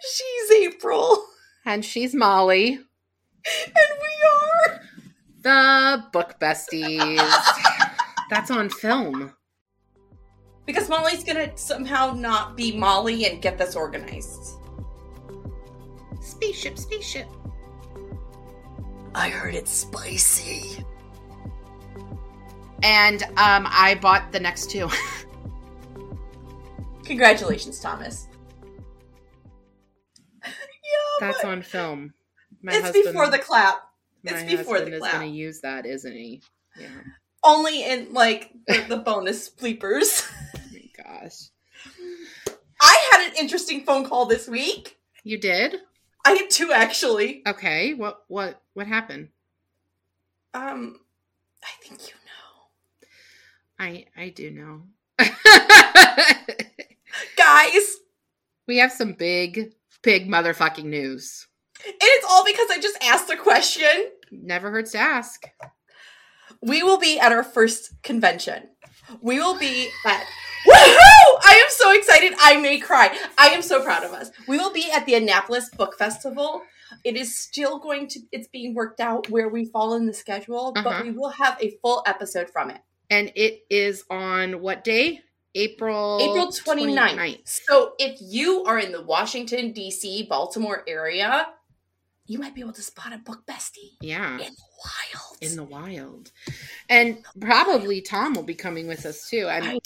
She's April. And she's Molly. And we are the Book Besties. That's on film. Because Molly's gonna somehow not be Molly and get this organized. Spaceship, spaceship. I heard it's spicy. And um, I bought the next two. Congratulations, Thomas. That's on film. My it's husband, before the clap. It's before the clap. is going to use that, isn't he? Yeah. Only in like the, the bonus bleepers. oh my gosh. I had an interesting phone call this week. You did? I had two actually. Okay. What what what happened? Um I think you know. I I do know. Guys, we have some big big motherfucking news. And it's all because I just asked a question. Never hurts to ask. We will be at our first convention. We will be at Woohoo! I am so excited. I may cry. I am so proud of us. We will be at the Annapolis Book Festival. It is still going to it's being worked out where we fall in the schedule, uh-huh. but we will have a full episode from it. And it is on what day? April April 29th. 29th. So if you are in the Washington DC Baltimore area, you might be able to spot a book bestie. Yeah. In the wild. In the wild. And probably Tom will be coming with us too. I'm, I,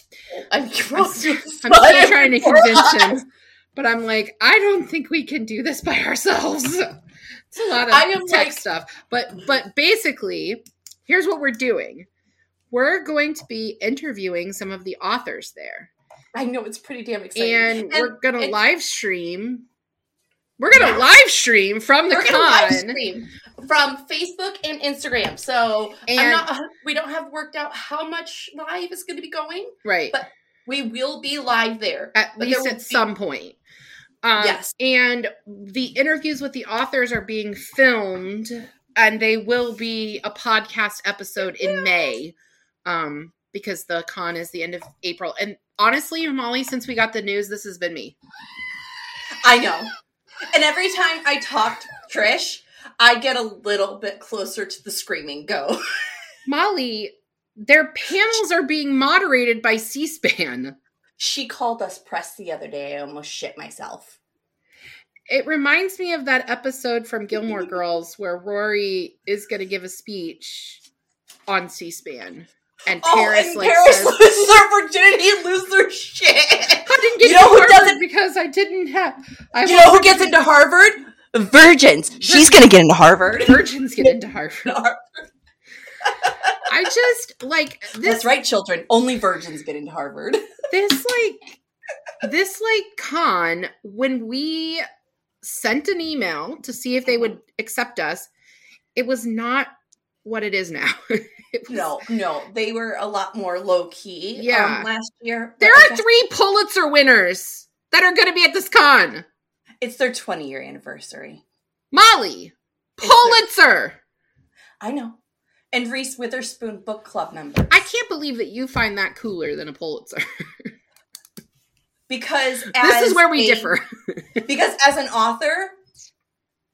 I'm, I'm, I'm still trying to convince him. But I'm like, I don't think we can do this by ourselves. it's a lot of tech like, stuff. But but basically, here's what we're doing. We're going to be interviewing some of the authors there. I know it's pretty damn exciting. And, and we're gonna live stream we're gonna yeah. live stream from the We're con from Facebook and Instagram. So and I'm not. We don't have worked out how much live is going to be going, right? But we will be live there at but least at be- some point. Um, yes, and the interviews with the authors are being filmed, and they will be a podcast episode in May, um, because the con is the end of April. And honestly, Molly, since we got the news, this has been me. I know. And every time I talk to Trish, I get a little bit closer to the screaming go. Molly, their panels are being moderated by C SPAN. She called us press the other day. I almost shit myself. It reminds me of that episode from Gilmore Girls where Rory is going to give a speech on C SPAN. And oh, Paris, and like, Paris says, loses her virginity and loses her shit. I didn't get you know who doesn't because I didn't have. I you know who gets into Harvard? Virgins. She's gonna get into Harvard. Virgins get into Harvard. I just like this. That's right, children. Only virgins get into Harvard. this like this like con when we sent an email to see if they would accept us. It was not what it is now. was, no, no, they were a lot more low key. Um, yeah, um, last year there are three Pulitzer winners that are going to be at this con. It's their 20 year anniversary. Molly Pulitzer. Their, I know, and Reese Witherspoon book club member. I can't believe that you find that cooler than a Pulitzer. because this is where we a, differ. because as an author,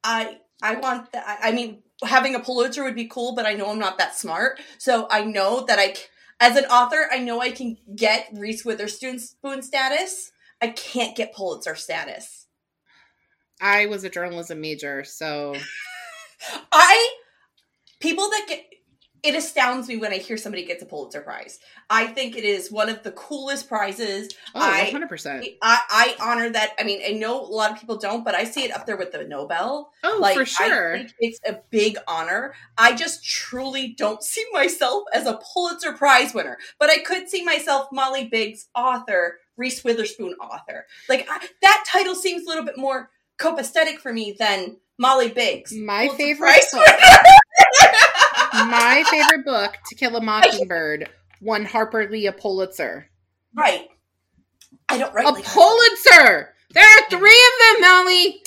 I I want that. I mean, having a Pulitzer would be cool, but I know I'm not that smart. So I know that I, as an author, I know I can get Reese Witherspoon status. I can't get Pulitzer status. I was a journalism major, so I people that get it astounds me when I hear somebody gets a Pulitzer Prize. I think it is one of the coolest prizes. Oh, I, 100%. I, I honor that. I mean, I know a lot of people don't, but I see it up there with the Nobel. Oh, like, for sure. it's a big honor. I just truly don't see myself as a Pulitzer Prize winner, but I could see myself Molly Biggs author, Reese Witherspoon author. Like I, that title seems a little bit more copacetic for me than Molly Biggs. My Pulitzer favorite my favorite book, To Kill a Mockingbird, won Harper Lee a Pulitzer. Right. I don't write a Pulitzer. There are three of them, Molly.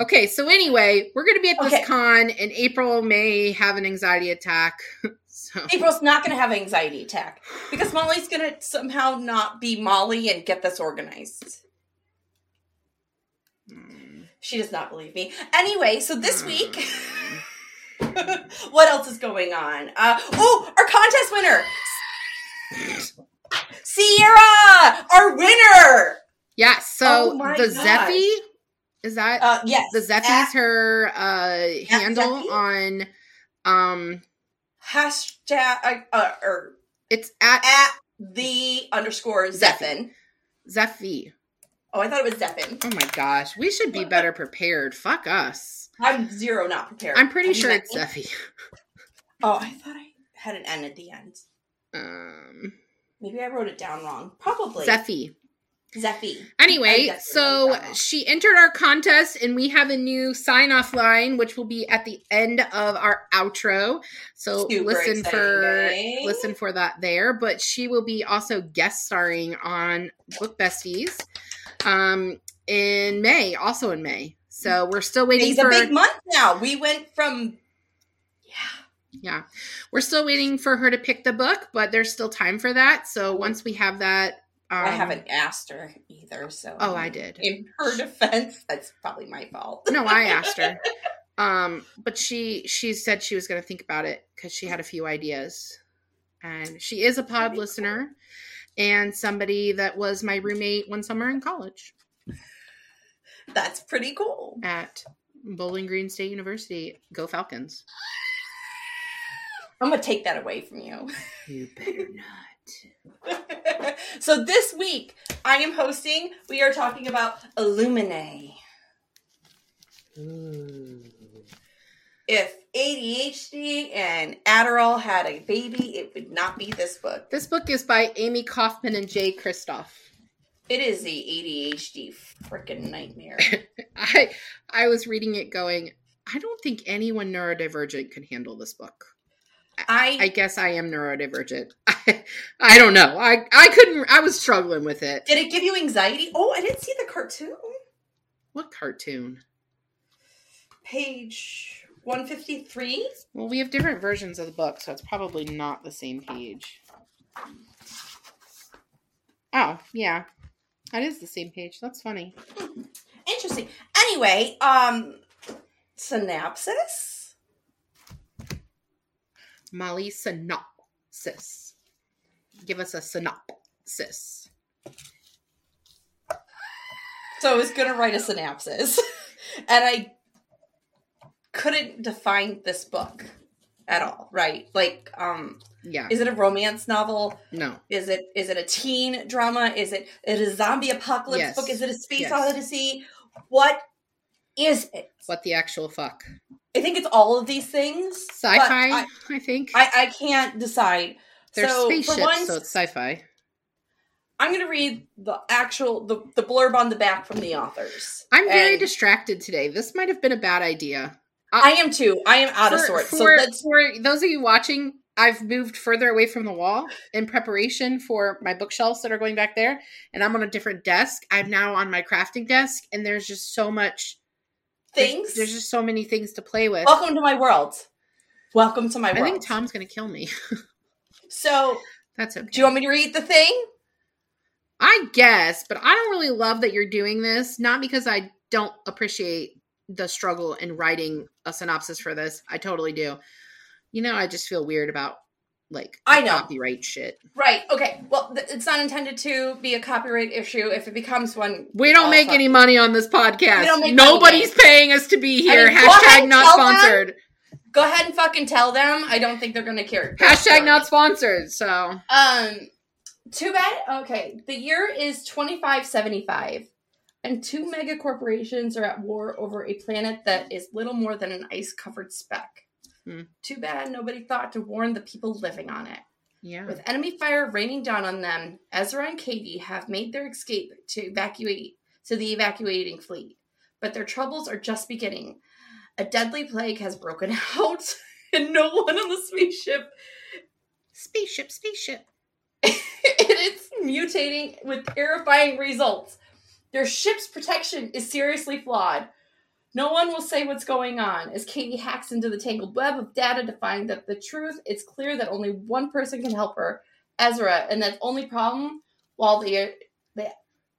Okay, so anyway, we're going to be at this okay. con, and April may have an anxiety attack. so. April's not going to have an anxiety attack because Molly's going to somehow not be Molly and get this organized. Hmm. She does not believe me. Anyway, so this Hmm. week, what else is going on? Uh, oh, our contest winner, Sierra, our winner. Yeah, so Oh the gosh. Zeffy is that Uh, yes, the Zeffy's at- her uh handle Zeffy? on um hashtag uh, uh, or it's at at the underscore Zeffin. Zeffy. Oh, I thought it was Zeffin. Oh my gosh, we should be better prepared. Fuck us. I'm zero not prepared. I'm pretty Have sure it's? Zeffy. Oh, I thought I had an N at the end. Um Maybe I wrote it down wrong. Probably Zeffy. Zeffy. Anyway, so wrote that wrong. she entered our contest and we have a new sign off line which will be at the end of our outro. So Super listen for listen for that there, but she will be also guest starring on Book Besties um in May, also in May. So we're still waiting It's for a big month now. We went from yeah. yeah. We're still waiting for her to pick the book, but there's still time for that. So once we have that um, I haven't asked her either, so Oh, I did. In her defense, that's probably my fault. No, I asked her. Um, but she she said she was going to think about it because she had a few ideas, and she is a pod listener, and somebody that was my roommate one summer in college That's pretty cool. at Bowling Green State University. Go Falcons! I'm gonna take that away from you. You better not. so this week I am hosting. We are talking about Illuminae. If ADHD and Adderall had a baby, it would not be this book. This book is by Amie Kaufman and Jay Kristoff. It is the ADHD freaking nightmare. I I was reading it going. I don't think anyone neurodivergent could handle this book. I I guess I am neurodivergent. I, I don't know. I I couldn't. I was struggling with it. did it give you anxiety? Oh, I didn't see the cartoon. What cartoon? Page 153. Well, we have different versions of the book, so it's probably not the same page. Oh, yeah. That is the same page. That's funny. Interesting. Anyway, um synopsis. Molly synopsis. Give us a synopsis. So I was gonna write a synopsis, and I couldn't define this book at all. Right? Like, um, Yeah. is it a romance novel? No. Is it is it a teen drama? Is it is it a zombie apocalypse Yes. book? Is it a space Yes. odyssey? What is it? What the actual fuck? I think it's all of these things. Sci-fi, I, I, think. I, I can't decide. They're so spaceships, for once, so it's sci-fi. I'm going to read the actual the, the blurb on the back from the authors. I'm very And distracted today. This might have been a bad idea. Uh, I am too. I am out of sorts. so For, let's. for those of you watching, I've moved further away from the wall in preparation for my bookshelves that are going back there, and I'm on a different desk. I'm now on my crafting desk, and there's just so much Things. There's, just so many things to play with. Welcome to my world. Welcome to my I think Tom's gonna kill me. So, That's okay. do you want me to read the thing? I guess, but I don't really love that you're doing this. Not because I don't appreciate the struggle in writing a synopsis for this. I totally do. You know, I just feel weird about like I know. copyright shit. Right. Okay. Well, th- it's not intended to be a copyright issue. If it becomes one, We don't make any money on this podcast. We don't make Nobody's paying us to be here. mean, go ahead Hashtag not tell them. sponsored. Go ahead and fucking tell them. I don't think they're gonna care. Hashtag not sponsored. So Um, too bad. Okay, the year is twenty five seventy five, and two mega corporations are at war over a planet that is little more than an ice covered speck. Hmm. Too bad nobody thought to warn the people living on it. yeah. With enemy fire raining down on them, Ezra and Katie have made their escape to evacuate to the evacuating fleet. But their troubles are just beginning. A deadly plague has broken out, and no one on the spaceship Spaceship, spaceship. it's mutating with terrifying results. Their ship's protection is seriously flawed. No one will say what's going on as Katie hacks into the tangled web of data to find that the truth it's clear that only one person can help her, Ezra, and that only problem while the the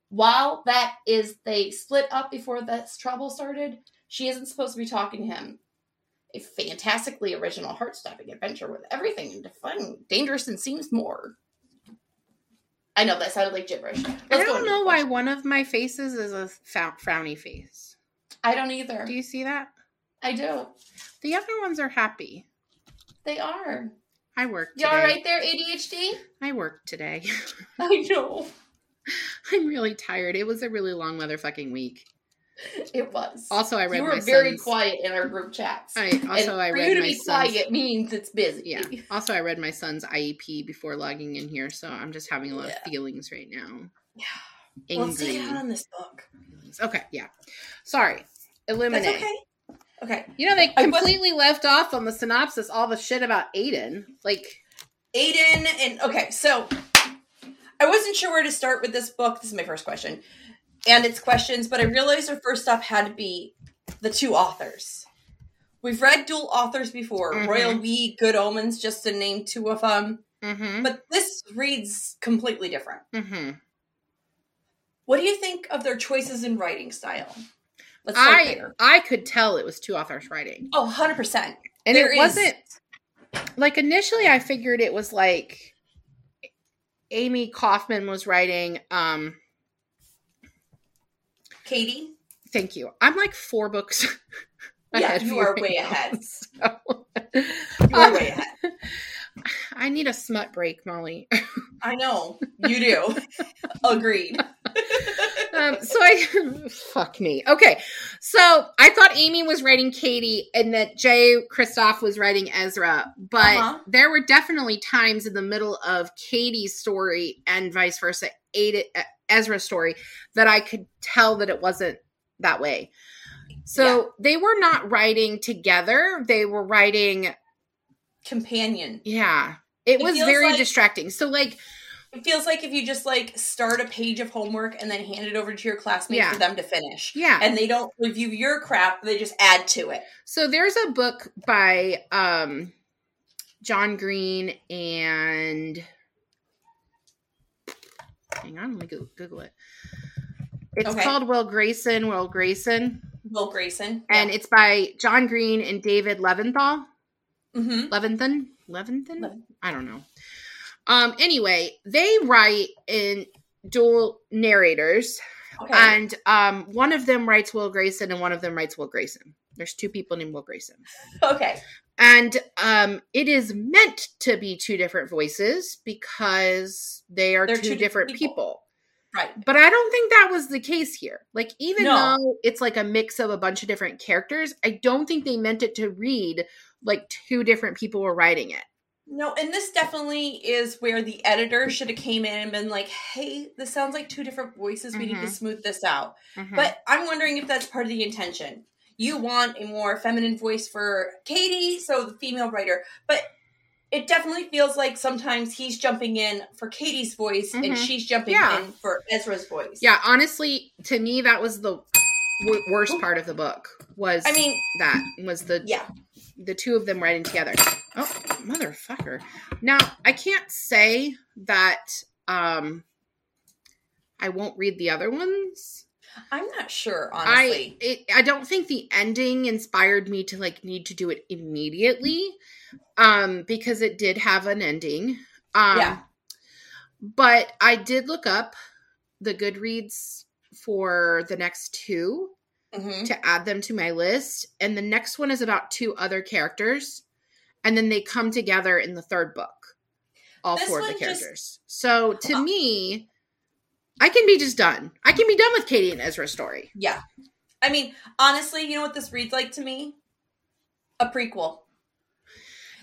while that is they split up before this trouble started, she isn't supposed to be talking to him. A fantastically original heart-stopping adventure with everything fun, dangerous, and seems more. I know that sounded like gibberish. Let's I don't know why one of my faces is a frowny face. I don't either. Do you see that? I do. The other ones are happy. They are. I work. You all right there, ADHD? I work today. I know. I'm really tired. It was a really long motherfucking week. It was. Also, I read. You were very son's... quiet in our group chats. I also and I read for you to be son's... quiet means it's busy. Yeah. Also, I read my son's IEP before logging in here, so I'm just having a lot yeah. of feelings right now. Yeah. Angry. Take it on this book. Okay. Yeah. Sorry. Eliminate. That's okay. Okay. You know they completely left off on the synopsis all the shit about Aiden. Like Aiden and okay, so I wasn't sure where to start with this book. This is my first question and its questions, but I realized our first stop had to be the two authors. We've read dual authors before mm-hmm. Royal We, Good Omens, just to name two of them. Mm-hmm. But this reads completely different. Mm-hmm. What do you think of their choices in writing style? Let's I. I could tell it was two authors writing. Oh, 100%. And there it is... wasn't like initially I figured it was like Amie Kaufman was writing um Katie? Thank you. I'm like four books yeah, you are way ahead. So. you are way ahead. I need a smut break, Molly. I know. You do. Agreed. um, so I fuck me. Okay. So I thought Amie was writing Katie and that Jay Kristoff was writing Ezra, but uh-huh. there were definitely times in the middle of Katie's story and vice versa, Ezra's story, that I could tell that it wasn't that way. So yeah. they were not writing together. They were writing companion. Yeah. It, it was very like, distracting. So like it feels like if you just like start a page of homework and then hand it over to your classmates yeah. for them to finish. Yeah. And they don't review your crap, they just add to it. So there's a book by um John Green and hang on, let me go Google it. It's okay. called Will Grayson, Will Grayson. Will Grayson. And it's by John Green and David Leventhal. Mm-hmm. Levinthan? Levin. I don't know. Um, anyway, they write in dual narrators. Okay. And um, one of them writes Will Grayson and one of them writes Will Grayson. There's two people named Will Grayson. Okay. And um, it is meant to be two different voices because they are two, two, different people. people. Right. But I don't think that was the case here. Like, even no. though it's like a mix of a bunch of different characters, I don't think they meant it to read like two different people were writing it. No, and this definitely is where the editor should have came in and been like, "Hey, this sounds like two different voices. We mm-hmm. need to mm-hmm. smooth this out." Mm-hmm. But I'm wondering if that's part of the intention. You want a more feminine voice for Katie, so the female writer, but it definitely feels like sometimes he's jumping in for Katie's voice mm-hmm. and she's jumping yeah. in for Ezra's voice. Yeah, honestly, to me that was the w- worst part of the book. Was I mean that was the yeah the two of them writing together. Oh, motherfucker. Now, I can't say that um I won't read the other ones. I'm not sure, honestly. I it, I don't think the ending inspired me to like need to do it immediately. Um because it did have an ending. Um yeah. but I did look up the Goodreads for the next two mm-hmm. to add them to my list. And the next one is about two other characters. And then they come together in the third book, all this four of the characters. Just... So to uh, me, I can be just done. I can be done with Katie and Ezra's story. Yeah. I mean, honestly, you know what this reads like to me? A prequel.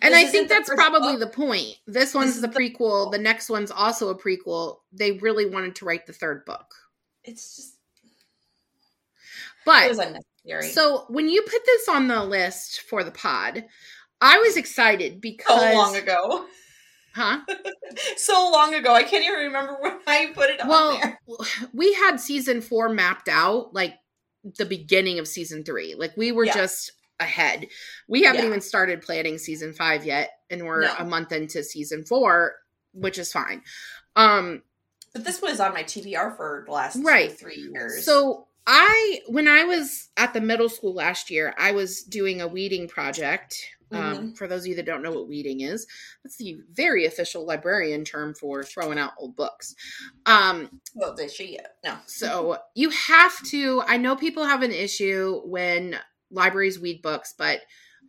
And this I think that's probably book. the point. This one's this the prequel. The, the next one's also a prequel. They really wanted to write the third book. It's just but so when you put this on the list for the pod, I was excited because so long ago. Huh? so long ago. I can't even remember when I put it on. well, We had season four mapped out like the beginning of season three. Like we were yeah. just ahead. We haven't yeah. even started planning season five yet, and we're no. a month into season four, which is fine. Um But this was on my TBR for the last Right. two, three years. So I, when I was at the middle school last year, I was doing a weeding project. Um, Mm-hmm. for those of you that don't know what weeding is, that's the very official librarian term for throwing out old books. Um, well, did she? No. so you have to. I know people have an issue when libraries weed books, but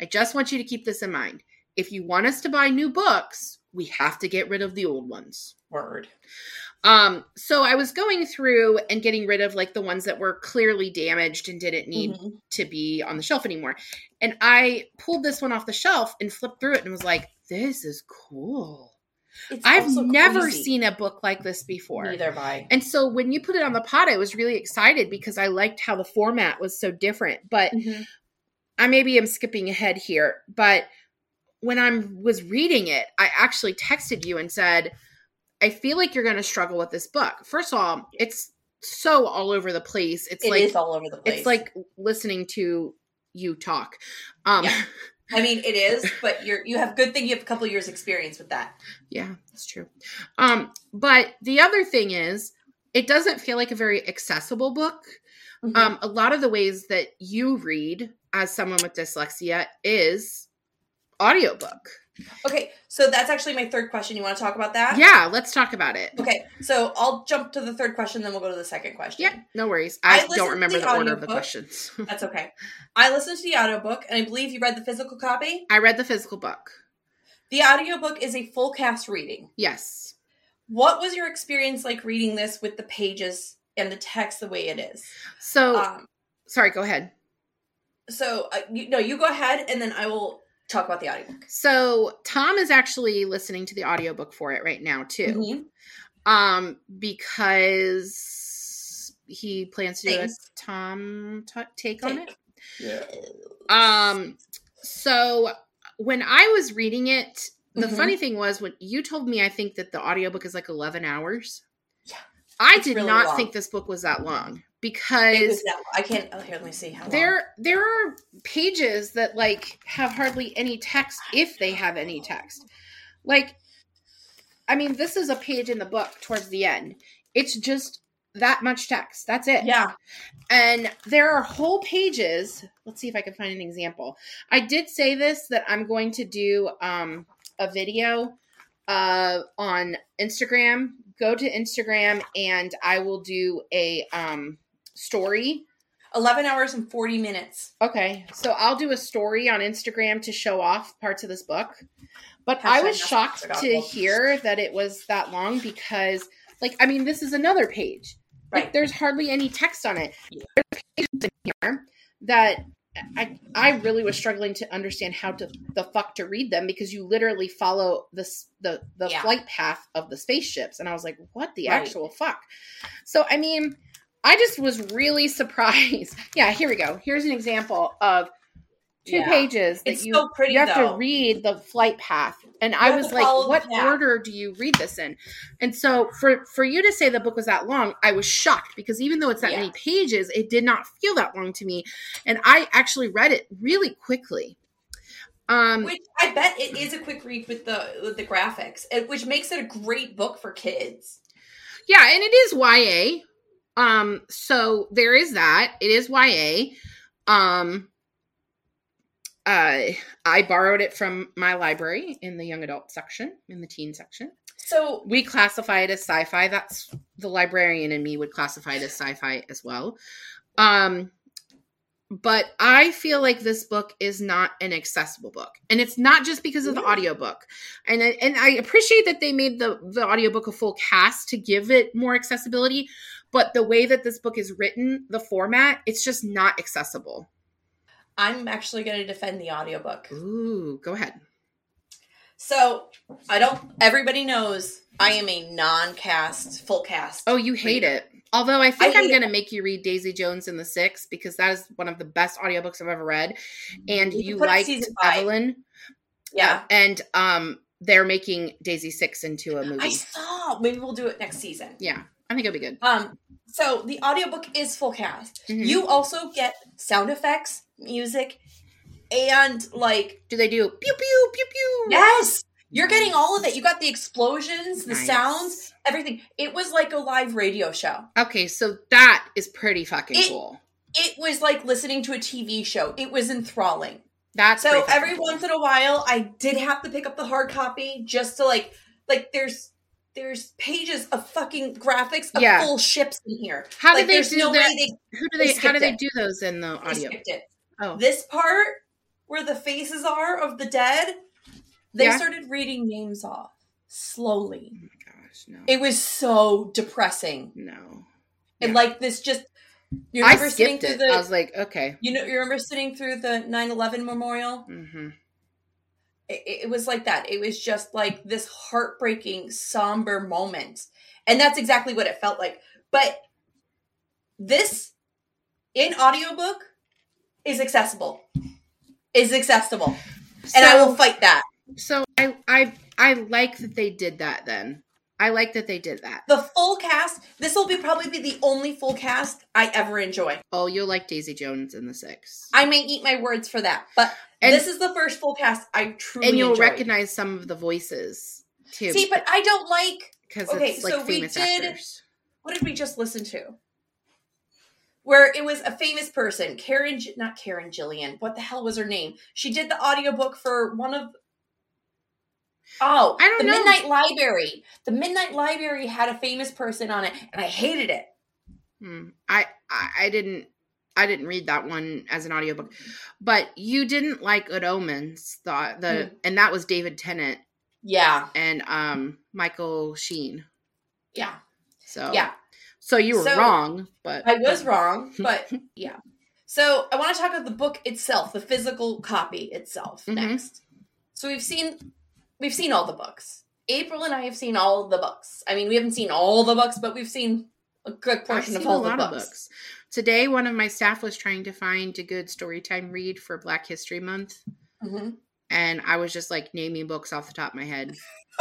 I just want you to keep this in mind. If you want us to buy new books, we have to get rid of the old ones. Word. Um, so I was going through and getting rid of like the ones that were clearly damaged and didn't need Mhm. to be on the shelf anymore. And I pulled this one off the shelf and flipped through it and was like, this is cool. It's I've never crazy. seen a book like this before. Neither have I. And so when you put it on the pot, I was really excited because I liked how the format was so different. But Mhm. I maybe am skipping ahead here, but when I was reading it, I actually texted you and said, I feel like you're going to struggle with this book. First of all, it's so all over the place. It's It like is all over the place. it's like listening to you talk. Um Yeah. I mean, it is, but you're you have good thing you have a couple years experience with that. Yeah, that's true. Um, but the other thing is, it doesn't feel like a very accessible book. Mhm. Um, a lot of the ways that you read as someone with dyslexia is audiobook. Okay, so that's actually my third question. You want to talk about that? Yeah, let's talk about it. Okay, so I'll jump to the third question, then we'll go to the second question. Yeah, no worries. I I, don't remember the the, order of the questions. That's okay. I listened to the audiobook, and I believe you read the physical copy. I read the physical book. The audiobook is a full cast reading. Yes. What was your experience like reading this with the pages and the text the way it is? So, Um, sorry, go ahead. so uh, you, no, you go ahead, and then I will talk about the audiobook. So, Tom is actually listening to the audiobook for it right now, too. Mhm. um because he plans to do a tom t- take on it Yeah. um so when i was reading it the Mhm. funny thing was when you told me i think that the audiobook is like 11 hours Yeah. i It's did really not long. think this book was that long It because that, I can't. Oh, here, let me see how long. there there are pages that like have hardly any text if they have any text like i mean this is a page in the book towards the end it's just that much text that's it Yeah. and there are whole pages let's see if i can find an example i did say this that i'm going to do um, a video uh, on instagram go to instagram and i will do a um, story 11 hours and 40 minutes. Okay, so I'll do a story on Instagram to show off parts of this book. But I was shocked to hear that it was that long because, like, I mean, this is another page. Like, Right. there's hardly any text on it. Yeah. There's pages in here that I I really was struggling to understand how to the fuck to read them because you literally follow the the the Yeah. flight path of the spaceships, and I was like, what the Right. actual fuck? So I mean, I just was really surprised. yeah, here we go. Here's an example of two Yeah. pages that It's you so pretty, you have though. to read the flight path. And I was like, what order do you read this in? And so for for you to say the book was that long, I was shocked because even though it's that Yeah. many pages, it did not feel that long to me. And I actually read it really quickly. Um Which I bet it is a quick read with the with the graphics, which makes it a great book for kids. Yeah, and it is YA. Um, so there is that. It is YA. Um, uh, I borrowed it from my library in the young adult section, in the teen section. So We classify it as sci-fi. That's the librarian and me would classify it as sci-fi as well. Um, but I feel like this book is not an accessible book. And it's not just because of the audiobook. And I, and I appreciate that they made the the audiobook a full cast to give it more accessibility, but the way that this book is written, the format, it's just not accessible. I'm actually going to defend the audiobook. Ooh, go ahead. So I don't. Everybody knows I am a non-cast, full cast. Oh, you hate reader. it. Although I think I I'm going to make you read Daisy Jones and the Six because that is one of the best audiobooks I've ever read. And You you, liked. Evelyn. Yeah, And um they're making Daisy Six into a movie. I saw. Maybe we'll do it next season. yeah. I think it'll be good. Um. So the audiobook is full cast. Mhm. You also get sound effects, music, and like Do they do pew pew pew pew? yes, You're getting all of it. You got the explosions, the Nice. sounds, everything. It was like a live radio show. Okay, so that is pretty fucking It- cool. It was like listening to a TV show. It was enthralling. That's So every cool. once in a while, I did have to pick up the hard copy just to like, like there's there's pages of fucking graphics of Yeah. full ships in here. How like, did they do no that? they, Who do they they? How do they do those in the audio? skipped it. Oh, This part where the faces are of the dead, they Yeah. started reading names off slowly. oh my gosh, no, It was so depressing. no. And Yeah. like this just you I remember sitting skipped through the I was like, okay. you know you remember sitting through the 9-11 memorial? hmm It, it was like that. It was just like this heartbreaking, somber moment. And that's exactly what it felt like. But this in audiobook is accessible. Is accessible. And I will fight that. So I I I like that they did that. Then I like that they did that. The full cast, this will be probably be the only full cast I ever enjoy. Oh, you'll like Daisy Jones in the six, I may eat my words for that, but and this is the first full cast I truly and you'll enjoyed. recognize some of the voices too. See, but I don't like because okay, it's like so we did- actors. what did we just listen to? Where it was a famous person, Karen, not Karen Gillan. What the hell was her name? She did the audiobook for one of. Oh, I don't the know. Midnight Library. The Midnight Library had a famous person on it, and I hated it. Hmm. I, I I didn't I didn't read that one as an audiobook. But you didn't like Good Omens, the the Hmm. and that was David Tennant Yeah, and um Michael Sheen. yeah, So yeah. So you were So, wrong, but I was wrong, but yeah. So I want to talk about the book itself, the physical copy itself Mhm. next. So we've seen we've seen all the books. April and I have seen all the books. I mean, we haven't seen all the books, but we've seen a good portion of all the lot books. of books. Today, one of my staff was trying to find a good storytime read for Black History Month, Mhm. and I was just like naming books off the top of my head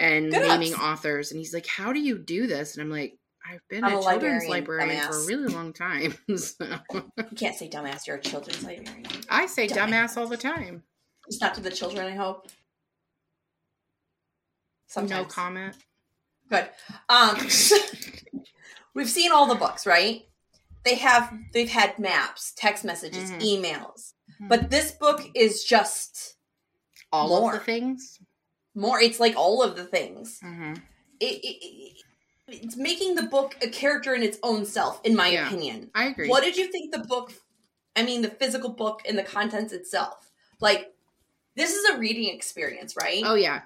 and Good naming ups. authors. And he's like, "How do you do this?" And I'm like, "I've been I'm a a children's librarian, librarian for a really long time." so, You can't say dumbass. You're a children's librarian. I say Dumbass. dumbass all the time. It's not to the children. I hope. Sometimes. No comment. Good. Um, we've seen all the books, right? They have they've had maps, text messages, Mhm. emails, but this book is just All More. of the things. more. It's like all of the things. Mm-hmm. It, it, it- it's making the book a character in its own self, in my Yeah. opinion. I agree. What did you think the book? I mean, the physical book and the contents itself. Like, this is a reading experience, right? Oh yeah,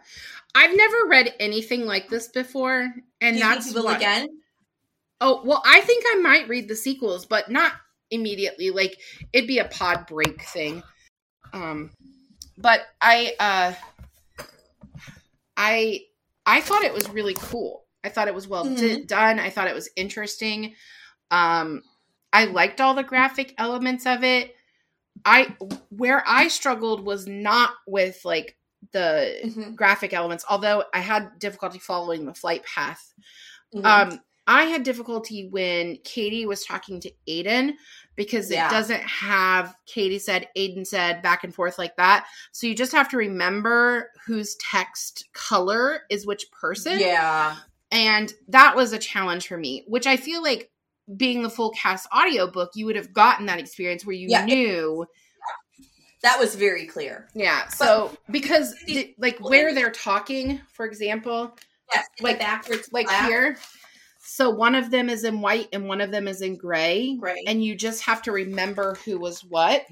I've never read anything like this before, and Do you that's will again. Oh well, I think I might read the sequels, but not immediately. Like it'd be a pod break thing. Um, but I uh, I I thought it was really cool. I thought it was well di- done. I thought it was interesting. Um, I liked all the graphic elements of it. I where I struggled was not with like the Mhm. graphic elements, although I had difficulty following the flight path. Mhm. Um, I had difficulty when Katie was talking to Aiden because Yeah. it doesn't have Katie said, Aiden said, back and forth like that. So you just have to remember whose text color is which person. yeah. And that was a challenge for me, which I feel like being the full cast audiobook, you would have gotten that experience where you Yeah, it- knew. That was very clear. yeah. So because the- like where they're talking, for example, Yes, Like- backwards, like black, here. So one of them is in white and one of them is in gray. gray. And you just have to remember who was what.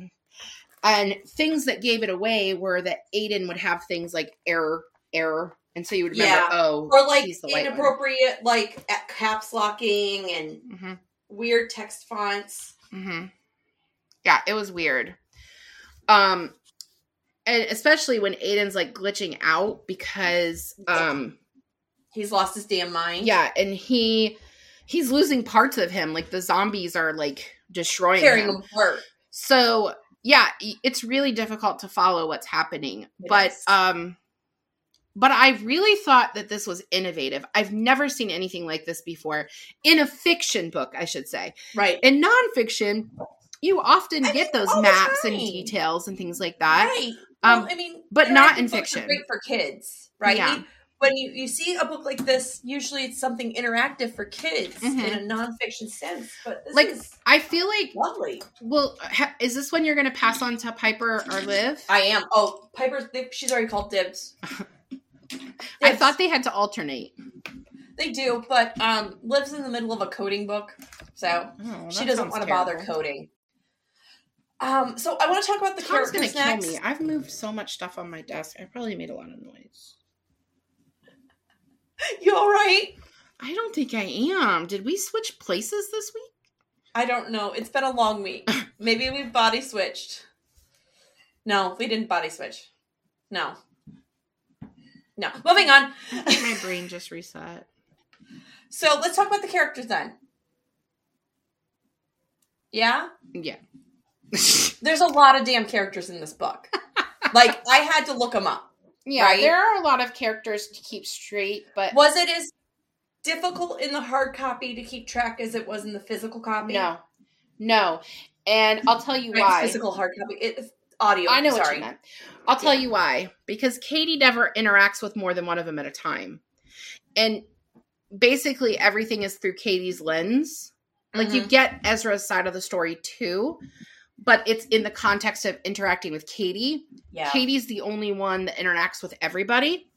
And things that gave it away were that Aiden would have things like error, error. And so you would remember, Yeah. oh, or like he's the white one. inappropriate, like caps locking and hmm weird text fonts. hmm Yeah, it was weird. Um, and especially when Aiden's like glitching out because, um, He's lost his damn mind. yeah, and he he's losing parts of him. Like the zombies are like destroying tearing him. apart. So yeah, it's really difficult to follow what's happening. It but is. um but I really thought that this was innovative. I've never seen anything like this before in a fiction book, I should say. Right. In nonfiction, you often I get those maps and details and things like that. Right. Um, well, I mean, but not in fiction. Great for kids, right? Yeah. When you, you see a book like this, usually it's something interactive for kids Mhm. in a nonfiction sense. But this Like, is I feel like, lovely. well, ha- is this one you're going to pass on to Piper or Liv? I am. Oh, Piper, she's already called dibs. I thought they had to alternate. they do, but um, lives in the middle of a coding book, so Oh, she doesn't want to bother coding. Um, so I want to talk about the Tom's gonna characters kill me. I've moved so much stuff on my desk. I probably made a lot of noise. You all right? I don't think I am. Did we switch places this week? I don't know. It's been a long week. Maybe we body switched. No, we didn't body switch. No. No. Moving on. I think my brain just reset. So let's talk about the characters then. Yeah? Yeah. There's a lot of damn characters in this book. like, I had to look them up. yeah, Right? there are a lot of characters to keep straight, but Was it as difficult in the hard copy to keep track as it was in the physical copy? no. No. And I'll tell you Right, why. Physical hard copy. It, audio. I know what you meant. I'll tell Yeah. you why. Because Katie never interacts with more than one of them at a time. And basically everything is through Katie's lens. Like you Mhm. get Ezra's side of the story too, but it's in the context of interacting with Katie. Yeah. Katie's the only one that interacts with everybody.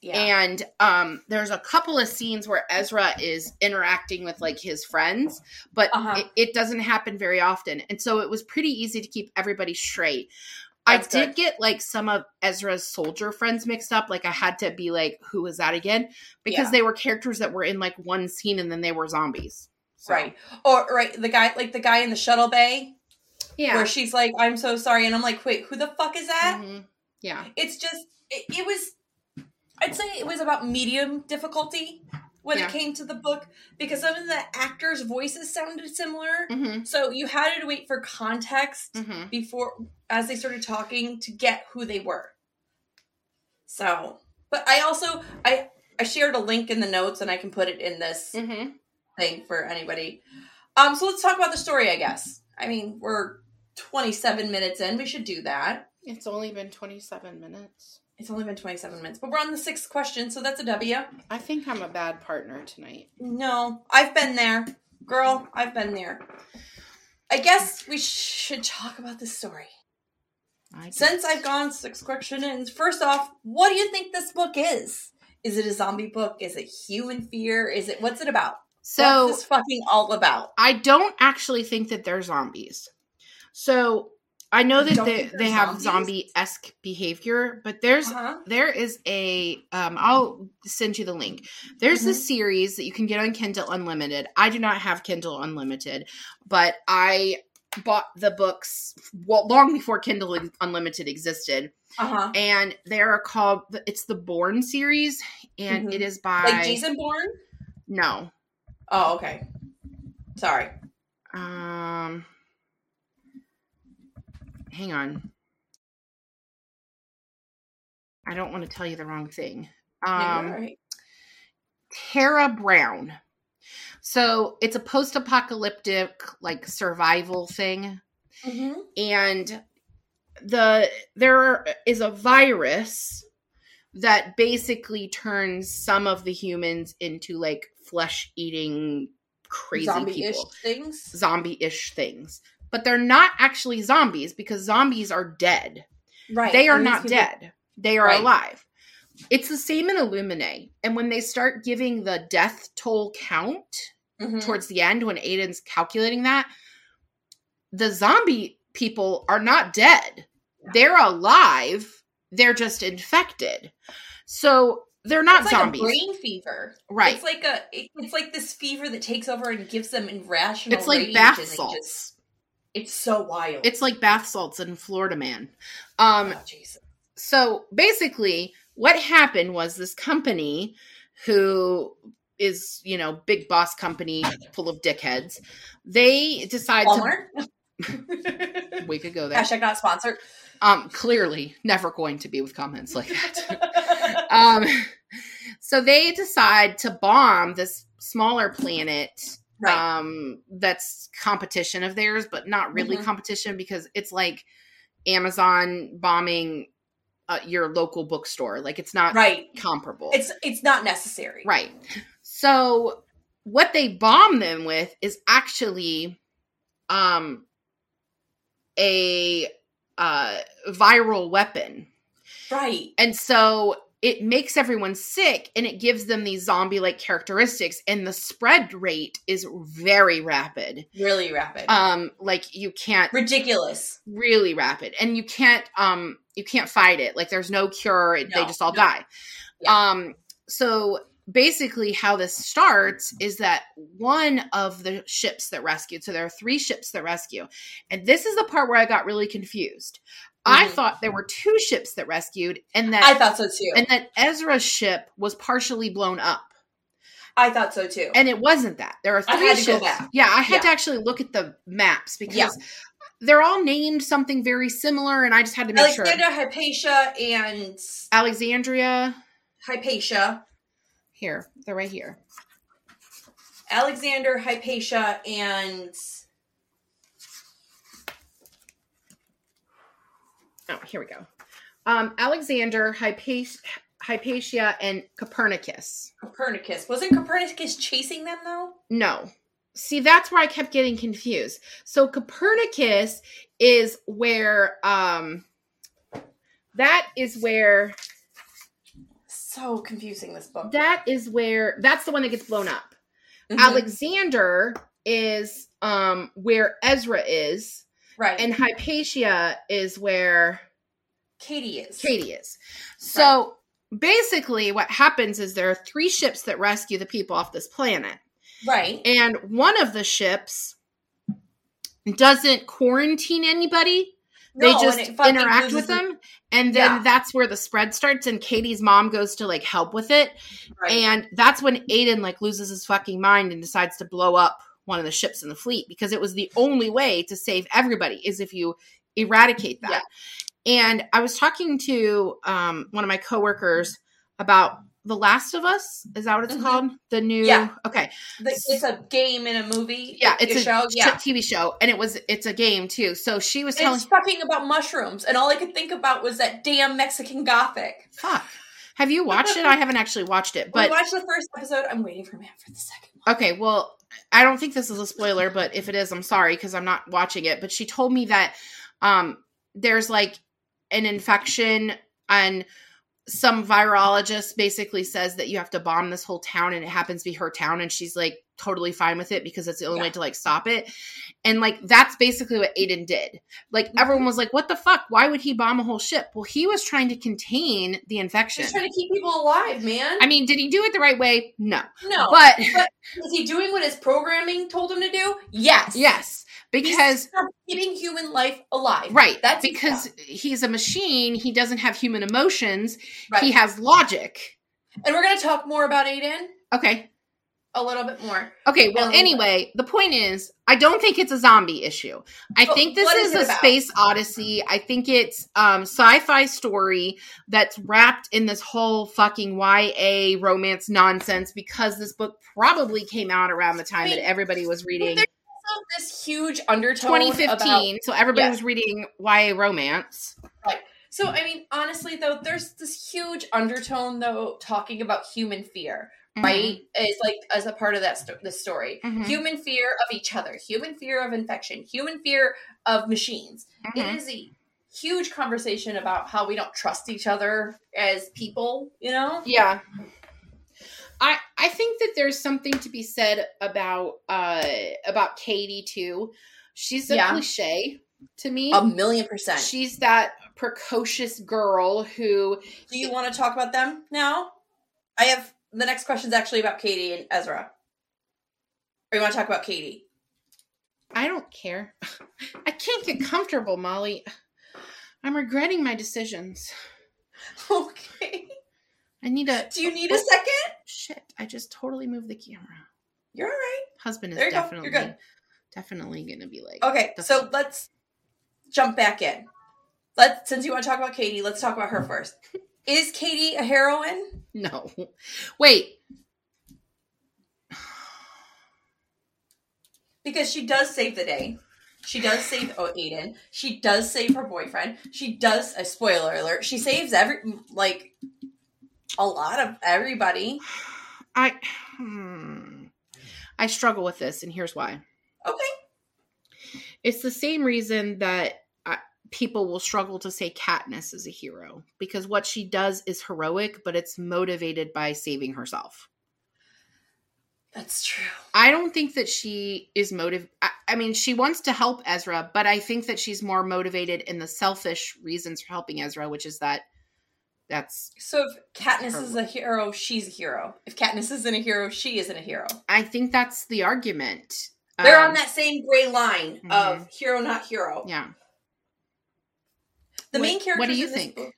yeah. And um there's a couple of scenes where Ezra is interacting with like his friends, but Uh-huh. it, it doesn't happen very often. And so it was pretty easy to keep everybody straight. I did good. get like some of Ezra's soldier friends mixed up. Like I had to be like, who was that again? Because Yeah. they were characters that were in like one scene and then they were zombies. So, Right. Or right, the guy like the guy in the shuttle bay Yeah. where she's like, I'm so sorry, and I'm like, wait, who the fuck is that? Mhm. Yeah. It's just it, it was I'd say it was about medium difficulty when Yeah. it came to the book because some of the actors' voices sounded similar. hmm So you had to wait for context hmm before as they started talking to get who they were. So but I also I I shared a link in the notes and I can put it in this hmm thing for anybody. Um, so let's talk about the story, I guess. I mean, we're 27 minutes in. We should do that. It's only been 27 minutes. It's only been 27 minutes, but we're on the sixth question, so that's a W. I think I'm a bad partner tonight. No, I've been there. Girl, I've been there. I guess we should talk about this story. Since I've gone six question in, first off, what do you think this book is? Is it a zombie book? Is it human fear? Is it what's it about? so what's this fucking all about? I don't actually think that they're zombies. So I know that they, they're have zombie esque behavior, but there's Uh-huh. there is a um I'll send you the link. There's Mhm. this series that you can get on Kindle Unlimited. I do not have Kindle Unlimited, but I bought the books well, long before Kindle Unlimited existed, Uh-huh. and they are called it's the Born series, and Mhm. it is by Like Jason Bourne? no, Oh, okay. Sorry. um, hang on. I don't want to tell you the wrong thing. Um, right. Tara Brown. So it's a post-apocalyptic like survival thing, Mhm. and the there is a virus that basically turns some of the humans into like flesh-eating crazy Zombie-ish people, things. zombie-ish things. But they're not actually zombies because zombies are dead. Right. They are and not people- dead. They are Right. alive. It's the same in Illuminae. And when they start giving the death toll count Mhm. towards the end, when Aiden's calculating that, the zombie people are not dead. They're alive. They're just infected. So they're not It's like zombies. a brain fever. right. It's like a it's like this fever that takes over and gives them irrational It's like bath salts. It's so wild. It's like bath salts in Florida Man. Um, oh, Jesus. so basically what happened was this company who is you know big boss company full of dickheads they decide Walmart. to we could go there Hashtag not sponsored. um clearly never going to be with comments like that um so they decide to bomb this smaller planet right. um that's competition of theirs but not really mm-hmm. competition because it's like amazon bombing uh, your local bookstore. Like it's not right. comparable. It's it's not necessary. Right. So what they bomb them with is actually um a uh viral weapon. Right. And so it makes everyone sick and it gives them these zombie like characteristics and the spread rate is very rapid. Really rapid. Um like you can't ridiculous. Really rapid. And you can't um you can't fight it. Like there's no cure. No, they just all no. die. Yeah. um so basically how this starts is that one of the ships that rescued so there are three ships that rescue. And this is the part where i got really confused Mm-hmm. I thought there were two ships that rescued, and that I thought so too, and that Ezra's ship was partially blown up. I thought so too, and it wasn't that. There are three ships. Yeah, I had yeah. to actually look at the maps because yeah. they're all named something very similar, and I just had to make Alexandria, sure. Alexander, Hypatia, and Alexandria, Hypatia. Here, they're right here. Alexander, Hypatia, and oh, here we go. Um, Alexander, Hypatia, Hypatia, and Copernicus. Copernicus. Wasn't Copernicus chasing them though? No. See, that's where I kept getting confused. So Copernicus is where um that is where so confusing this book. That is where that's the one that gets blown up. Mm-hmm. Alexander is um where Ezra is Right. And Hypatia is where Kady is. Kady is. So right. basically, what happens is there are three ships that rescue the people off this planet. Right. And one of the ships doesn't quarantine anybody. No, they just interact with them. And then yeah. that's where the spread starts. And Kady's mom goes to like help with it. Right. And that's when AIDAN like loses his fucking mind and decides to blow up one of the ships in the fleet because it was the only way to save everybody is if you eradicate that. Yeah. And I was talking to um, one of my coworkers about The Last of Us. Is that what it's mm-hmm. called? The new yeah. Okay. It's a game in a movie. Yeah, it's a, show. Yeah. TV show, and it was it's a game too. So she was telling it's talking about mushrooms, and all I could think about was that damn Mexican Gothic. Fuck. Have you watched it? I haven't actually watched it, but we watched the first episode. I'm waiting for Matt for the second. Okay, well, I don't think this is a spoiler, but if it is, I'm sorry because I'm not watching it. But she told me that um, there's like an infection and some virologist basically says that you have to bomb this whole town and it happens to be her town and she's like totally fine with it because it's the only yeah. way to like stop it. And like that's basically what AIDAN did. Like mm-hmm. everyone was like, "What the fuck? Why would he bomb a whole ship?" Well, he was trying to contain the infection. He's trying to keep people alive, man. I mean, did he do it the right way? No. No. But, but is he doing what his programming told him to do? Yes. Yes. Because keeping human life alive. Right. That's because he's a machine. He doesn't have human emotions. Right. He has logic. And we're going to talk more about AIDAN. Okay a little bit more. Okay, well, anyway, bit. the point is, I don't think it's a zombie issue. I but think this is, is a space odyssey. I think it's um sci-fi story that's wrapped in this whole fucking YA romance nonsense because this book probably came out around the time I mean, that everybody was reading. this huge undertone 2015, about, so everybody yeah. was reading YA romance. Right. So I mean, honestly though, there's this huge undertone though talking about human fear mm-hmm. right is like as a part of that sto- the story mm-hmm. human fear of each other human fear of infection human fear of machines mm-hmm. it is a huge conversation about how we don't trust each other as people you know yeah I, I think that there's something to be said about uh about Kady too. She's a yeah. cliche to me. A million percent. She's that precocious girl who Do you want to talk about them now? I have the next question is actually about Kady and Ezra. Or you want to talk about Kady? I don't care. I can't get comfortable, Molly. I'm regretting my decisions. Okay. I need a. Do you need a oh, second? Shit! I just totally moved the camera. You're all right. Husband is definitely go. definitely gonna be like. Okay, so let's jump back in. Let's since you want to talk about Kady, let's talk about her first. Is Kady a heroine? No. Wait. because she does save the day. She does save oh, AIDAN. She does save her boyfriend. She does a spoiler alert. She saves every like a lot of everybody. I hmm, I struggle with this, and here's why. Okay. It's the same reason that people will struggle to say Katniss is a hero because what she does is heroic, but it's motivated by saving herself. That's true. I don't think that she is motive. I, I, mean, she wants to help Ezra, but I think that she's more motivated in the selfish reasons for helping Ezra, which is that that's so. If Katniss is a hero, she's a hero. If Katniss isn't a hero, she isn't a hero. I think that's the argument. They're um, on that same gray line mm-hmm. of hero, not hero. Yeah. The what, main character. What do you think? Book,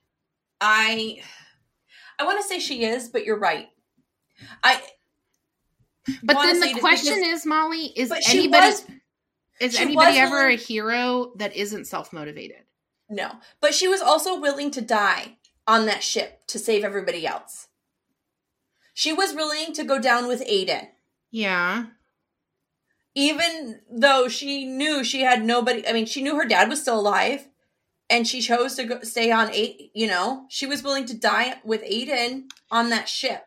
I, I want to say she is, but you're right. I but then the question because, is, Molly, is anybody was, is anybody ever willing, a hero that isn't self motivated? No, but she was also willing to die on that ship to save everybody else. She was willing to go down with AIDAN. Yeah. Even though she knew she had nobody, I mean, she knew her dad was still alive, and she chose to go, stay on eight. You know, she was willing to die with AIDAN on that ship.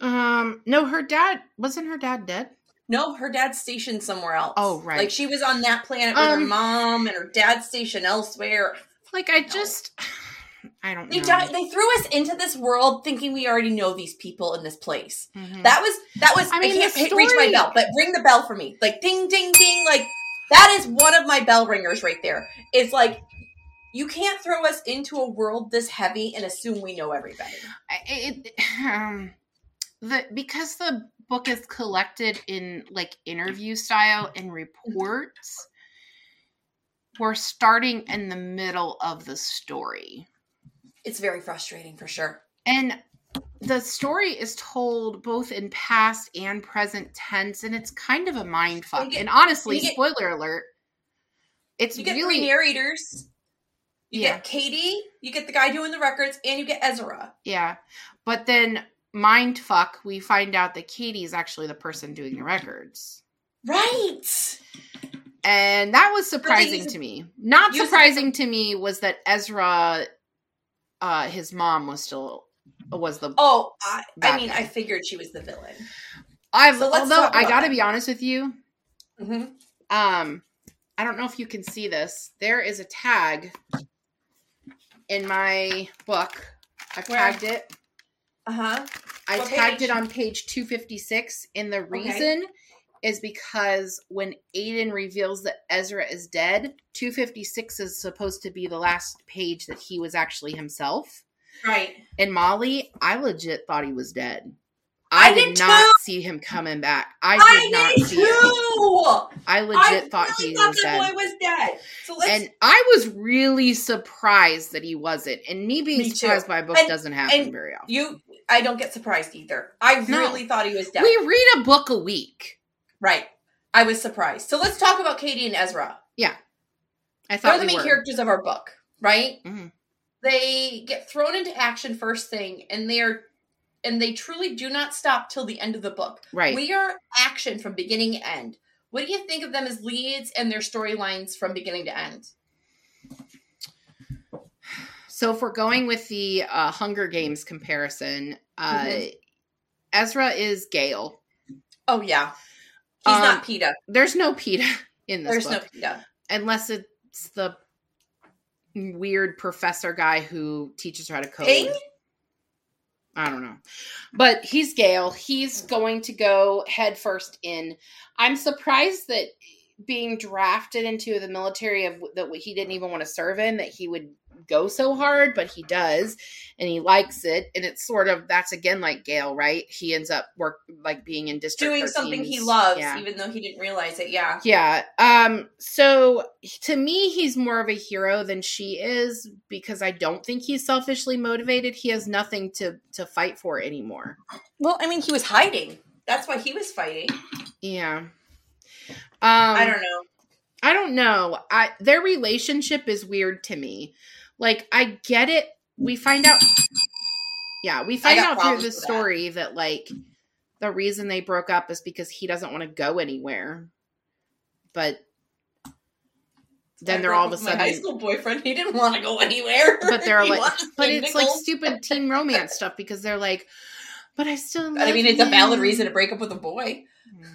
Um, no, her dad wasn't her dad dead. No, her dad's stationed somewhere else. Oh, right. Like she was on that planet with um, her mom, and her dad's stationed elsewhere. Like I just, I don't. They know. They threw us into this world thinking we already know these people in this place. Mm-hmm. That was that was. I mean, I can't story... reach my bell, but ring the bell for me. Like ding, ding, ding. Like that is one of my bell ringers right there. It's like you can't throw us into a world this heavy and assume we know everybody. It, um, the because the book is collected in like interview style and reports we're starting in the middle of the story. It's very frustrating for sure. And the story is told both in past and present tense and it's kind of a mind fuck. get, and honestly get, spoiler alert it's you get really narrators you yeah. get Kady, you get the guy doing the records, and you get Ezra. Yeah. But then mind fuck, we find out that Kady is actually the person doing the records. Right. And that was surprising to me. Not surprising to me was that Ezra, uh, his mom was still was the. Oh, I, I mean, guy. I figured she was the villain. I've so although I got to be honest with you. Mm-hmm. Um, I don't know if you can see this. There is a tag in my book. I've tagged it uh huh. I what tagged page? it on page 256, and the reason okay. is because when AIDAN reveals that Ezra is dead, 256 is supposed to be the last page that he was actually himself. Right. And Molly, I legit thought he was dead. I, I did, did not too. see him coming back. I did I not did see too. him. I legit I thought really he thought was dead. boy was dead. So and I was really surprised that he wasn't. And me being me surprised too. by a book and, doesn't happen very often. You I don't get surprised either. I no. really thought he was dead. We read a book a week. Right. I was surprised. So let's talk about Kady and Ezra. Yeah. I thought They're the main were. characters of our book, right? Mm-hmm. They get thrown into action first thing and they are and they truly do not stop till the end of the book. Right. We are action from beginning to end. What do you think of them as leads and their storylines from beginning to end? So if we're going with the uh, Hunger Games comparison, uh, mm-hmm. Ezra is Gale. Oh yeah, he's um, not Peeta. There's no Peeta in this. There's book, no Peeta unless it's the weird professor guy who teaches her how to code. Ping? I don't know. But he's Gale. He's going to go headfirst in. I'm surprised that being drafted into the military of that he didn't even want to serve in that he would go so hard, but he does, and he likes it. And it's sort of that's again like Gale, right? He ends up work like being in district doing something he loves, yeah. even though he didn't realize it. Yeah, yeah. Um, so to me, he's more of a hero than she is because I don't think he's selfishly motivated. He has nothing to to fight for anymore. Well, I mean, he was hiding. That's why he was fighting. Yeah. Um, I don't know. I don't know. I their relationship is weird to me. Like I get it. We find out Yeah, we find out through the story that. that like the reason they broke up is because he doesn't want to go anywhere. but then they're all of a sudden my high school boyfriend. He didn't want to go anywhere. But they're like, but it's like stupid teen romance stuff because they're like, but I still. I mean, it's you. a valid reason to break up with a boy. Yeah.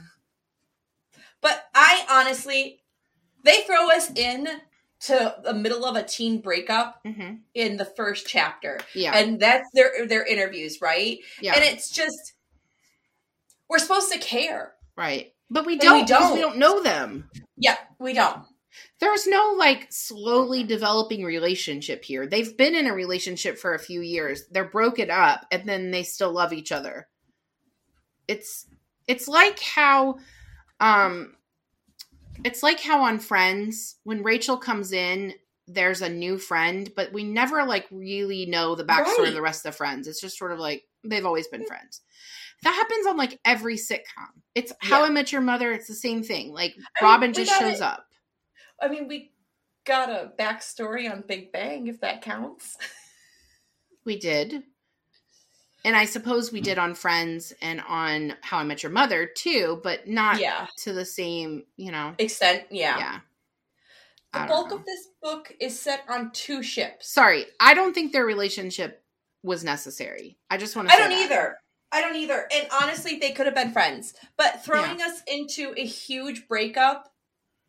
But I honestly, they throw us in to the middle of a teen breakup mm-hmm. in the first chapter. Yeah, and that's their their interviews, right? Yeah, and it's just we're supposed to care, right? But we don't. We don't. we don't know them. Yeah, we don't there's no like slowly developing relationship here. They've been in a relationship for a few years. They're broken up and then they still love each other. It's it's like how um it's like how on Friends when Rachel comes in there's a new friend, but we never like really know the backstory right. of the rest of the friends. It's just sort of like they've always been friends. That happens on like every sitcom. It's How yeah. I Met Your Mother. It's the same thing. Like I Robin mean, just shows up. I mean, we got a backstory on Big Bang, if that counts. we did. And I suppose we did on Friends and on How I Met Your Mother too, but not yeah. to the same, you know, extent. Yeah. Yeah. The bulk of this book is set on two ships. Sorry, I don't think their relationship was necessary. I just want to. I don't that. either. I don't either. And honestly, they could have been friends. But throwing yeah. us into a huge breakup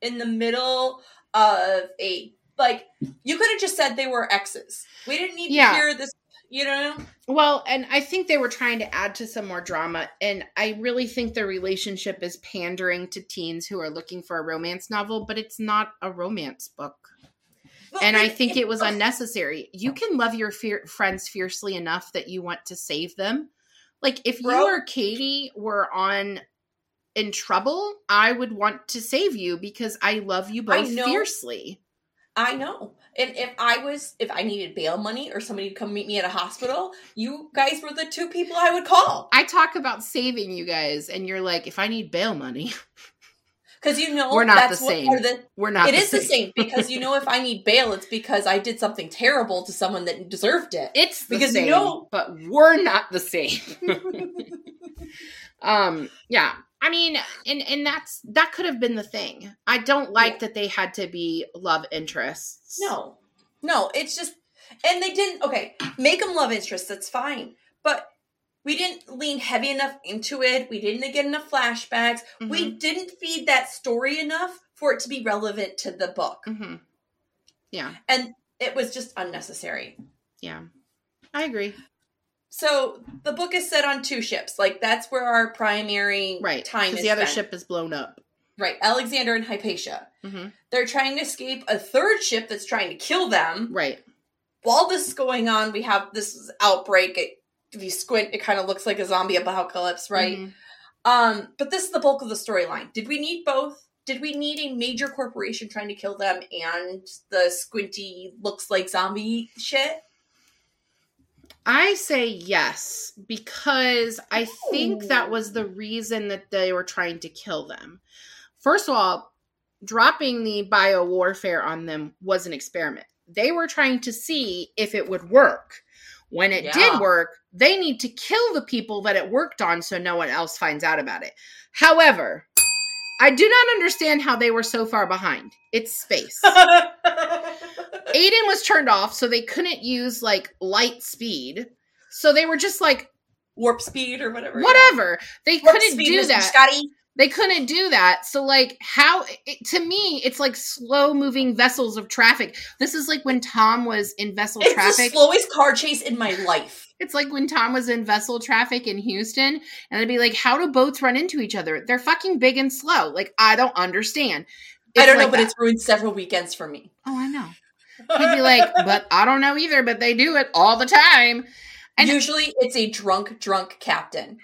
in the middle of a like you could have just said they were exes. We didn't need yeah. to hear this, you know. Well, and I think they were trying to add to some more drama and I really think the relationship is pandering to teens who are looking for a romance novel, but it's not a romance book. Well, and I think it was unnecessary. You can love your fear- friends fiercely enough that you want to save them. Like if Bro. you or Katie were on in trouble, I would want to save you because I love you both I fiercely. I know. And if I was, if I needed bail money or somebody to come meet me at a hospital, you guys were the two people I would call. I talk about saving you guys, and you're like, if I need bail money. Because you know we're not the same. The, we're not. It the is same. the same because you know if I need bail, it's because I did something terrible to someone that deserved it. It's because same, you know, but we're not the same. um. Yeah. I mean, and and that's that could have been the thing. I don't like yeah. that they had to be love interests. No, no, it's just, and they didn't. Okay, make them love interests. That's fine, but we didn't lean heavy enough into it. We didn't get enough flashbacks. Mm-hmm. We didn't feed that story enough for it to be relevant to the book. Mm-hmm. Yeah, and it was just unnecessary. Yeah, I agree. So the book is set on two ships. Like that's where our primary right time is. The other spent. ship is blown up. Right, Alexander and Hypatia. Mm-hmm. They're trying to escape a third ship that's trying to kill them. Right. While this is going on, we have this outbreak. It, if you squint, it kind of looks like a zombie apocalypse, right? Mm-hmm. Um, but this is the bulk of the storyline. Did we need both? Did we need a major corporation trying to kill them and the squinty looks like zombie shit? I say yes because I think that was the reason that they were trying to kill them. First of all, dropping the bio warfare on them was an experiment. They were trying to see if it would work. When it yeah. did work, they need to kill the people that it worked on so no one else finds out about it. However, I do not understand how they were so far behind. It's space. AIDAN was turned off, so they couldn't use like light speed. So they were just like warp speed or whatever. Whatever. They warp couldn't do that. Scotty. They couldn't do that. So like how it, to me it's like slow moving vessels of traffic. This is like when Tom was in vessel it's traffic. It's the slowest car chase in my life. It's like when Tom was in vessel traffic in Houston, and they'd be like, "How do boats run into each other? They're fucking big and slow. Like I don't understand." It's I don't like know, but that. it's ruined several weekends for me. Oh, I know. He'd be like, "But I don't know either." But they do it all the time. And Usually, it's a drunk, drunk captain.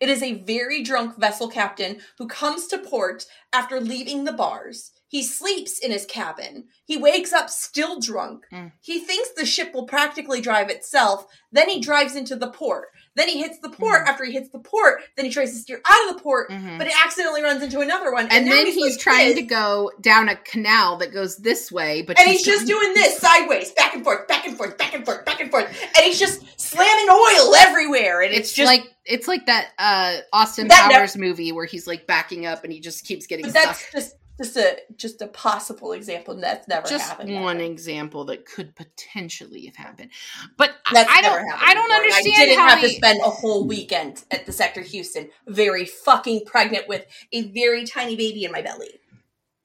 It is a very drunk vessel captain who comes to port after leaving the bars he sleeps in his cabin. He wakes up still drunk. Mm. He thinks the ship will practically drive itself. Then he drives into the port. Then he hits the port. Mm. After he hits the port, then he tries to steer out of the port, mm-hmm. but it accidentally runs into another one. And, and then he's, he's trying to go down a canal that goes this way, but and he's, he's just doing this sideways, back and forth, back and forth, back and forth, back and forth, and he's just slamming oil everywhere. And it's, it's just like it's like that uh Austin that Powers never, movie where he's like backing up and he just keeps getting stuck. just just a just a possible example that's never just happened. one example that could potentially have happened. But that's I don't I don't before. understand I didn't have they... to spend a whole weekend at the sector Houston, very fucking pregnant with a very tiny baby in my belly.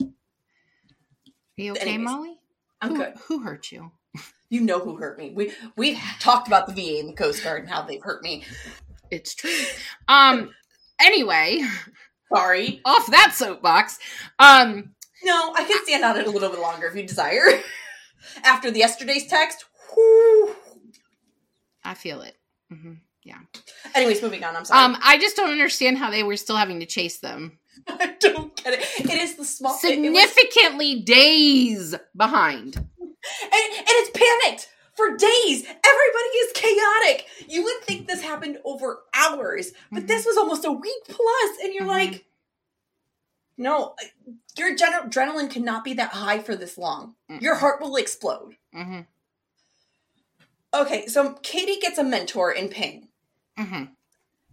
Are you okay, Anyways, Molly? I'm who, good. Who hurt you? You know who hurt me. We we talked about the VA and the Coast Guard and how they've hurt me. It's true. Um anyway, sorry. Off that soapbox. Um No, I can stand on it a little bit longer if you desire. After the yesterday's text, whoo. I feel it. Mm-hmm. Yeah. Anyways, moving on. I'm sorry. Um, I just don't understand how they were still having to chase them. I don't get it. It is the small significantly was, days behind, and, and it's panicked for days. Everybody is chaotic. You would think this happened over hours, but mm-hmm. this was almost a week plus, and you're mm-hmm. like, no, your gen- adrenaline cannot be that high for this long. Mm-hmm. Your heart will explode. Mm-hmm. Okay, so Kady gets a mentor in Ping. Mm-hmm.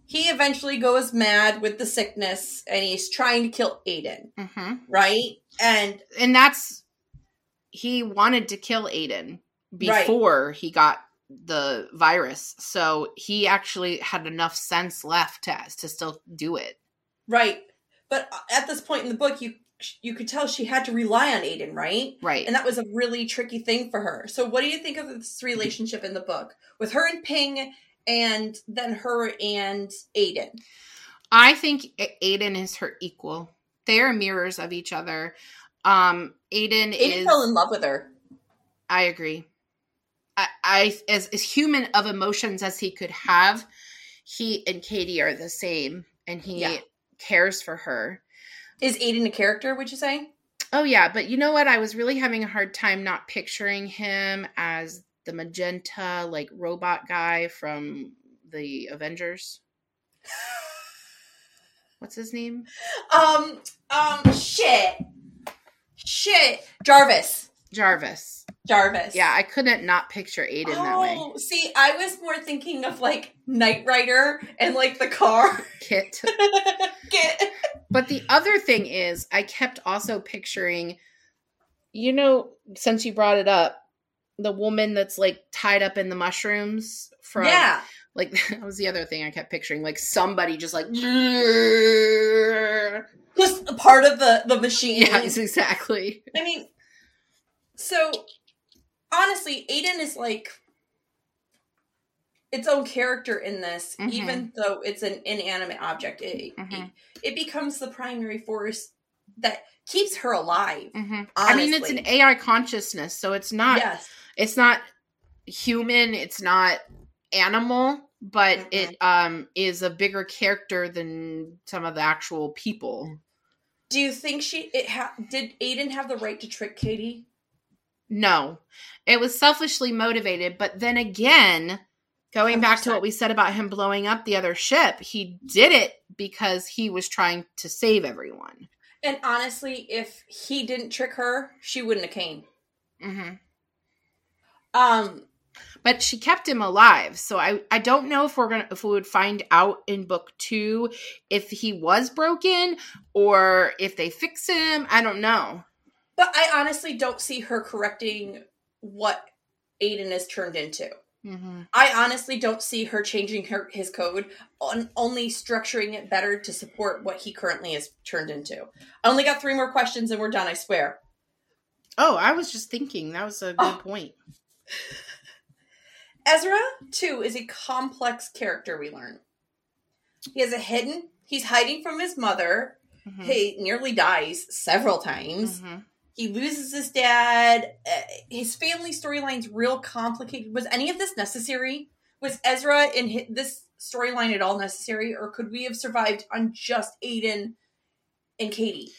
He eventually goes mad with the sickness and he's trying to kill AIDAN. Mm-hmm. Right? And and that's he wanted to kill AIDAN before right. he got the virus. So he actually had enough sense left to to still do it. Right. But at this point in the book you you could tell she had to rely on AIDAN, right? Right. And that was a really tricky thing for her. So what do you think of this relationship in the book with her and Ping and then her and AIDAN? I think AIDAN is her equal. They are mirrors of each other. Um AIDAN, AIDAN is, fell in love with her. I agree. I, I as as human of emotions as he could have, he and Kady are the same and he yeah. cares for her is AIDAN a character, would you say? Oh yeah, but you know what? I was really having a hard time not picturing him as the magenta like robot guy from the Avengers. What's his name? Um um shit. Shit. Jarvis. Jarvis. Jarvis. Yeah, I couldn't not picture AIDAN oh, that way. See, I was more thinking of like Knight Rider and like the car. KITT. KITT. But the other thing is, I kept also picturing, you know, since you brought it up, the woman that's like tied up in the mushrooms from yeah like that was the other thing i kept picturing like somebody just like just part of the the machine yes exactly i mean so honestly AIDAN is like its own character in this, mm-hmm. even though it's an inanimate object. It, mm-hmm. it, it, becomes the primary force that keeps her alive. Mm-hmm. I mean, it's an AI consciousness, so it's not. Yes. It's not human. It's not animal, but it um is a bigger character than some of the actual people. Do you think she it ha- did AIDAN have the right to trick Kady? No. It was selfishly motivated, but then again, Going 100%. back to what we said about him blowing up the other ship, he did it because he was trying to save everyone. And honestly, if he didn't trick her, she wouldn't have came. Mm-hmm. Um, but she kept him alive. So I I don't know if we're gonna if we would find out in book two if he was broken or if they fix him. I don't know. But I honestly don't see her correcting what AIDAN is turned into. Mm-hmm. I honestly don't see her changing her his code, on only structuring it better to support what he currently is turned into. I only got three more questions and we're done. I swear. Oh, I was just thinking that was a good oh. point. Ezra too is a complex character. We learn he has a hidden. He's hiding from his mother. Mm-hmm. He nearly dies several times. Mm-hmm. He loses his dad. Uh, his family storyline's real complicated. Was any of this necessary? Was Ezra in this storyline at all necessary, or could we have survived on just AIDAN and Kady?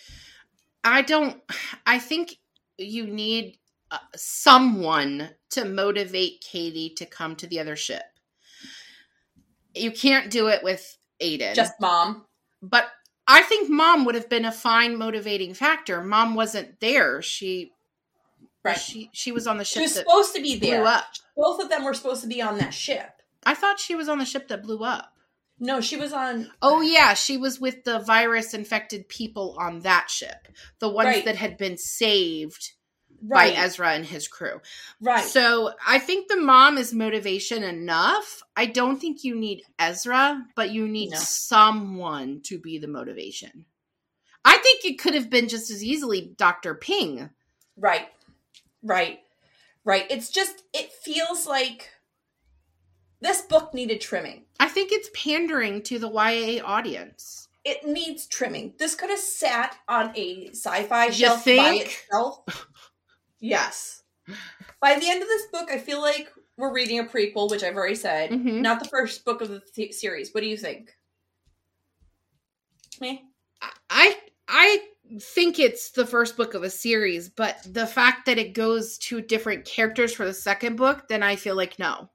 I don't. I think you need uh, someone to motivate Kady to come to the other ship. You can't do it with AIDAN. Just mom. But I think mom would have been a fine motivating factor. Mom wasn't there. She right. She she was on the ship. She was supposed to be there. Up. Both of them were supposed to be on that ship. I thought she was on the ship that blew up. No, she was on. Oh yeah, she was with the virus infected people on that ship, the ones Right. that had been saved Right. by Ezra and his crew. right. So I think the mom is motivation enough. I don't think you need Ezra, but you need No. someone to be the motivation. I think it could have been just as easily Dr. Ping. Right. Right. Right. It's just, it feels like this book needed trimming. I think it's pandering to the YA audience. It needs trimming. This could have sat on a sci fi You shelf by itself. Yes. By the end of this book, I feel like we're reading a prequel, which I've already said, Mhm. not the first book of the th- series. What do you think? Me? I I think it's the first book of a series, but the fact that it goes to different characters for the second book, then I feel like no.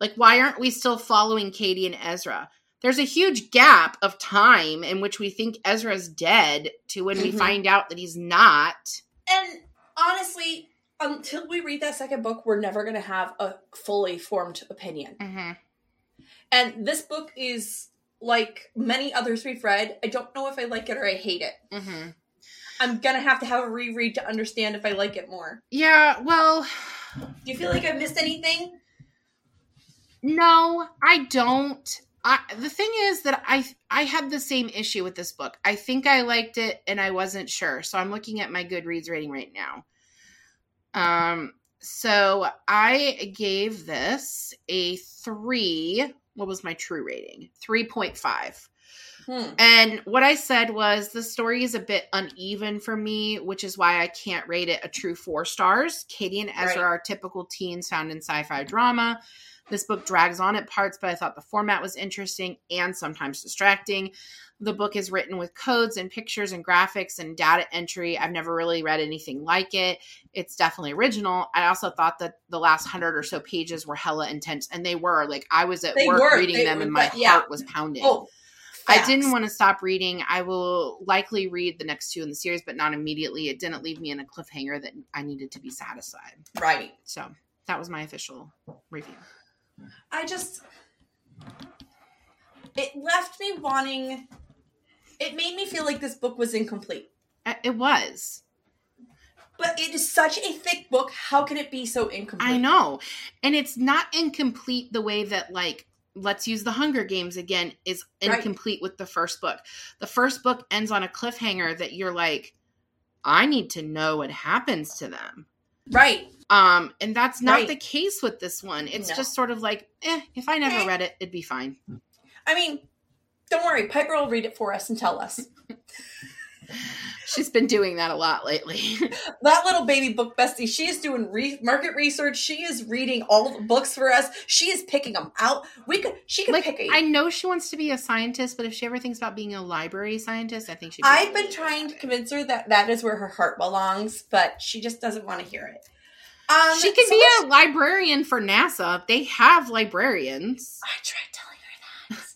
Like why aren't we still following Kady and Ezra? There's a huge gap of time in which we think Ezra's dead to when we Mhm. find out that he's not. And honestly, until we read that second book, we're never going to have a fully formed opinion. Mm-hmm. And this book is like many others we've read. I don't know if I like it or I hate it. Mm-hmm. I'm going to have to have a reread to understand if I like it more. Yeah, well, Do you feel like I missed anything? No, I don't. I, the thing is that I I had the same issue with this book. I think I liked it and I wasn't sure. So I'm looking at my Goodreads rating right now. Um so I gave this a 3. What was my true rating? 3.5. Hmm. And what I said was the story is a bit uneven for me, which is why I can't rate it a true four stars. Kady and Ezra Right. are typical teens found in sci fi drama. This book drags on at parts, but I thought the format was interesting and sometimes distracting. The book is written with codes and pictures and graphics and data entry. I've never really read anything like it. It's definitely original. I also thought that the last hundred or so pages were hella intense, and they were. Like I was at They work were. reading them, were, and my yeah. heart was pounding. Oh, I didn't want to stop reading. I will likely read the next two in the series, but not immediately. It didn't leave me in a cliffhanger that I needed to be satisfied. Right. So that was my official review. I just it left me wanting it made me feel like this book was incomplete. It was. But it is such a thick book. How can it be so incomplete? I know. And it's not incomplete the way that, like, let's use the Hunger Games again, is Right. incomplete with the first book. The first book ends on a cliffhanger that you're like, I need to know what happens to them. Right. Um, and that's not Right. the case with this one. It's No. just sort of like, eh, if I never Eh. read it, it'd be fine. I mean, don't worry. Piper will read it for us and tell us. She's been doing that a lot lately. that little baby book bestie, she is doing re- market research. She is reading all the books for us. She is picking them out. We could, she could like, pick a. I know she wants to be a scientist, but if she ever thinks about being a library scientist, I think she'd. I've been trying to convince her that that is where her heart belongs, but she just doesn't want to hear it. Um, She can so be a librarian for NASA. They have librarians. I tried telling her that.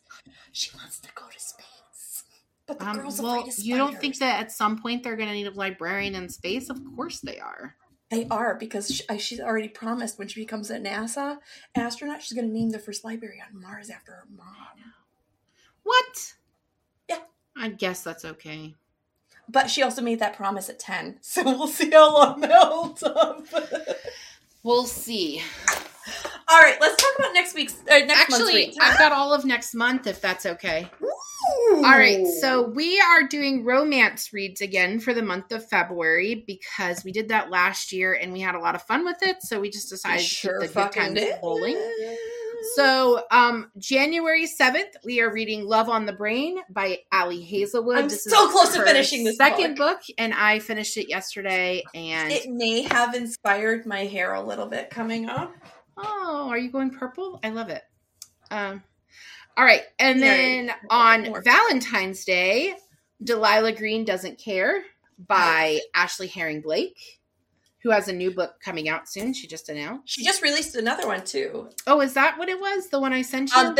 She wants to go to space. But the Um, girl's well, afraid of you don't think that at some point they're going to need a librarian in space? Of course they are. They are, because she, she's already promised when she becomes a NASA astronaut, she's going to name the first library on Mars after her mom. What? Yeah. I guess that's okay. But she also made that promise at 10, so we'll see how long that holds up. We'll see. All right, let's talk about next week's, uh, next Actually. I've got all of next month if that's okay. Ooh. All right, so we are doing romance reads again for the month of February because we did that last year and we had a lot of fun with it. So we just decided sure to keep the good times did. rolling. So, um, January 7th, we are reading Love on the Brain by Ali Hazelwood. I'm so close to finishing this second book. and I finished it yesterday. And it may have inspired my hair a little bit coming up. Oh, are you going purple? I love it. Um, all right, and then on. Valentine's Day, Delilah Green Doesn't Care by Ashley Herring Blake, who has a new book coming out soon. She just announced. She just released another one too. Oh, is that what it was? The one I sent you? Um,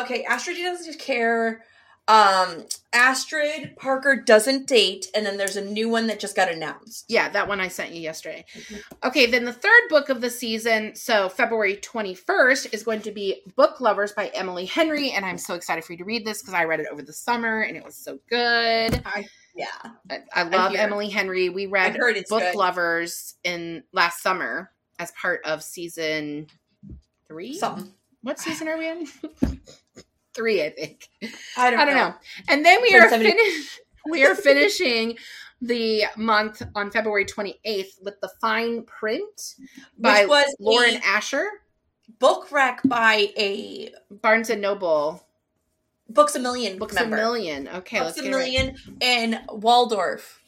okay, Astrid doesn't care. Um, Astrid Parker doesn't date, and then there's a new one that just got announced. Yeah, that one I sent you yesterday. Mm-hmm. Okay, then the third book of the season, so February 21st, is going to be Book Lovers by Emily Henry, and I'm so excited for you to read this because I read it over the summer and it was so good. I, yeah, I, I love Emily Henry. We read Book good. Lovers in last summer as part of season three. Something. What season are we in? three, I think. I don't, I don't know. know. And then we are finished. we are finishing the month on February 28th with the fine print by was Lauren Asher. Book rack by a Barnes and Noble. Books a Million Books member. a Million. Okay, Books a Million and Waldorf.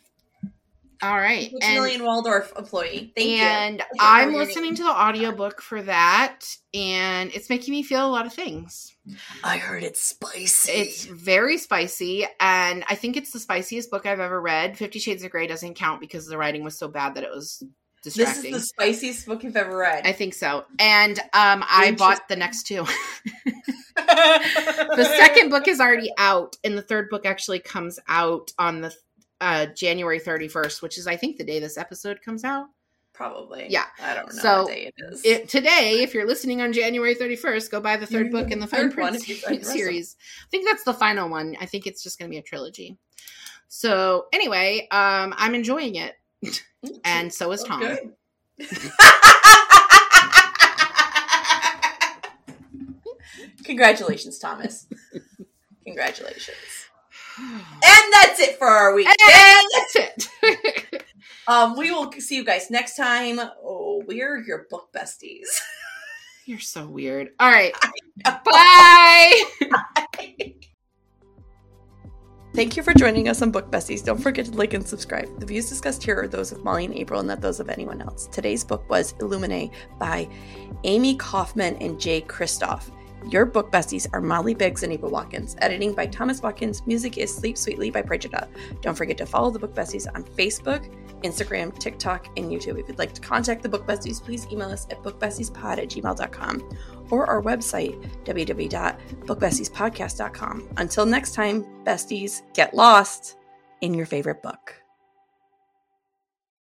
All right. Books and, Million Waldorf employee. Thank and you. And I'm listening to the audiobook for that and it's making me feel a lot of things. I heard it's spicy. It's very spicy, and I think it's the spiciest book I've ever read. Fifty Shades of Grey doesn't count because the writing was so bad that it was distracting. This is the spiciest book you've ever read. I think so. And um, I bought the next two. the second book is already out, and the third book actually comes out on the uh, January 31st, which is, I think, the day this episode comes out. Probably. Yeah. I don't know so it today, if you're listening on January 31st, go buy the third book in the Fine Print series. I think that's the final one. I think it's just going to be a trilogy. So, anyway, um, I'm enjoying it. and so is Tom. Congratulations, Thomas. Congratulations. And that's it for our week. And that's it. Um, we will see you guys next time. Oh, we're your book besties. You're so weird. All right. Bye. Bye. Thank you for joining us on Book Besties. Don't forget to like and subscribe. The views discussed here are those of Molly and April, and not those of anyone else. Today's book was Illuminae by Amie Kaufman and Jay Kristoff. Your book besties are Molly Biggs and Ava Watkins. Editing by Thomas Watkins. Music is Sleep Sweetly by Brigida. Don't forget to follow the book besties on Facebook, Instagram, TikTok, and YouTube. If you'd like to contact the book besties, please email us at bookbestiespod at gmail.com or our website, www.bookbestiespodcast.com. Until next time, besties, get lost in your favorite book.